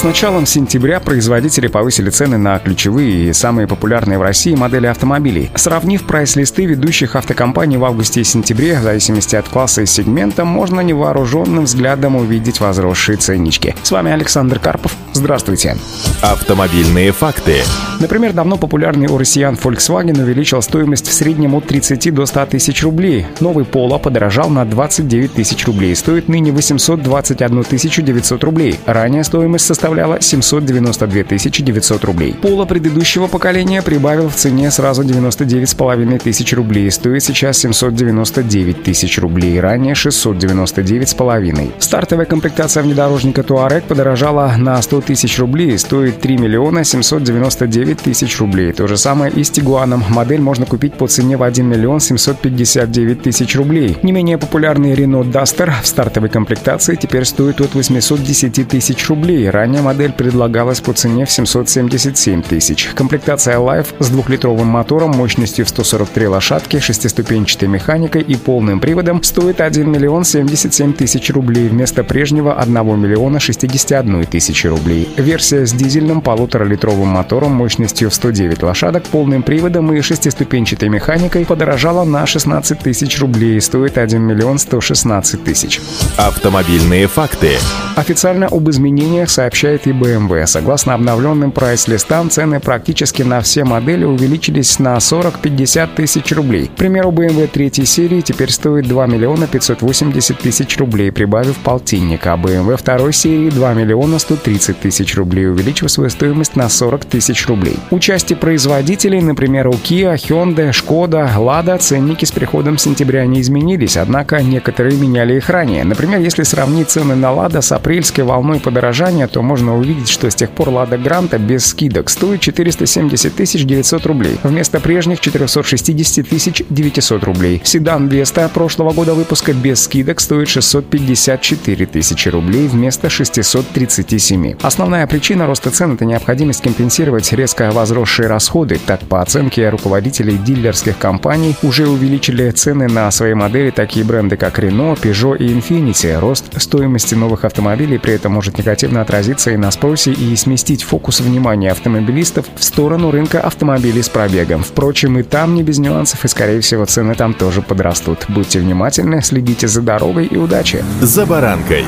С началом сентября производители повысили цены на ключевые и самые популярные в России модели автомобилей. Сравнив прайс-листы ведущих автокомпаний в августе и сентябре, в зависимости от класса и сегмента, можно невооруженным взглядом увидеть возросшие ценнички. С вами Александр Карпов. Здравствуйте. Автомобильные факты. Например, давно популярный у россиян Volkswagen увеличил стоимость в среднем от 30 до 100 тысяч рублей. Новый Polo подорожал на 29 тысяч рублей. Стоит ныне 821 900 рублей. Ранее стоимость составляла составляла 792 900 рублей. Пола предыдущего поколения прибавил в цене сразу 99,5 тысяч рублей. Стоит сейчас 799 тысяч рублей, ранее 699,5. Стартовая комплектация внедорожника Туарек подорожала на 100 тысяч рублей, стоит 3 миллиона 799 тысяч рублей. То же самое и с Тигуаном. Модель можно купить по цене в 1 миллион 759 тысяч рублей. Не менее популярный Renault Duster в стартовой комплектации теперь стоит от 810 тысяч рублей. Ранее Ранее модель предлагалась по цене в 777 тысяч. Комплектация Life с двухлитровым мотором мощностью в 143 лошадки, шестиступенчатой механикой и полным приводом стоит 1 миллион 77 тысяч рублей вместо прежнего 1 миллиона 61 тысячи рублей. Версия с дизельным полуторалитровым мотором мощностью в 109 лошадок, полным приводом и шестиступенчатой механикой подорожала на 16 тысяч рублей и стоит 1 миллион 116 тысяч. Автомобильные факты. Официально об изменениях сообщает сообщает и BMW. Согласно обновленным прайс-листам, цены практически на все модели увеличились на 40-50 тысяч рублей. К примеру, BMW 3 серии теперь стоит 2 миллиона 580 тысяч рублей, прибавив полтинник, а BMW 2 серии 2 миллиона 130 тысяч рублей, увеличив свою стоимость на 40 тысяч рублей. У части производителей, например, у Kia, Hyundai, Skoda, Lada, ценники с приходом сентября не изменились, однако некоторые меняли их ранее. Например, если сравнить цены на Lada с апрельской волной подорожания, то можно увидеть, что с тех пор Лада Гранта без скидок стоит 470 900 рублей, вместо прежних 460 900 рублей. Седан Веста прошлого года выпуска без скидок стоит 654 тысячи рублей вместо 637. Основная причина роста цен – это необходимость компенсировать резко возросшие расходы. Так, по оценке руководителей дилерских компаний, уже увеличили цены на свои модели такие бренды, как Renault, Peugeot и Infiniti. Рост стоимости новых автомобилей при этом может негативно отразиться и на спросе и сместить фокус внимания автомобилистов в сторону рынка автомобилей с пробегом. Впрочем, и там не без нюансов, и, скорее всего, цены там тоже подрастут. Будьте внимательны, следите за дорогой и удачи! «За баранкой»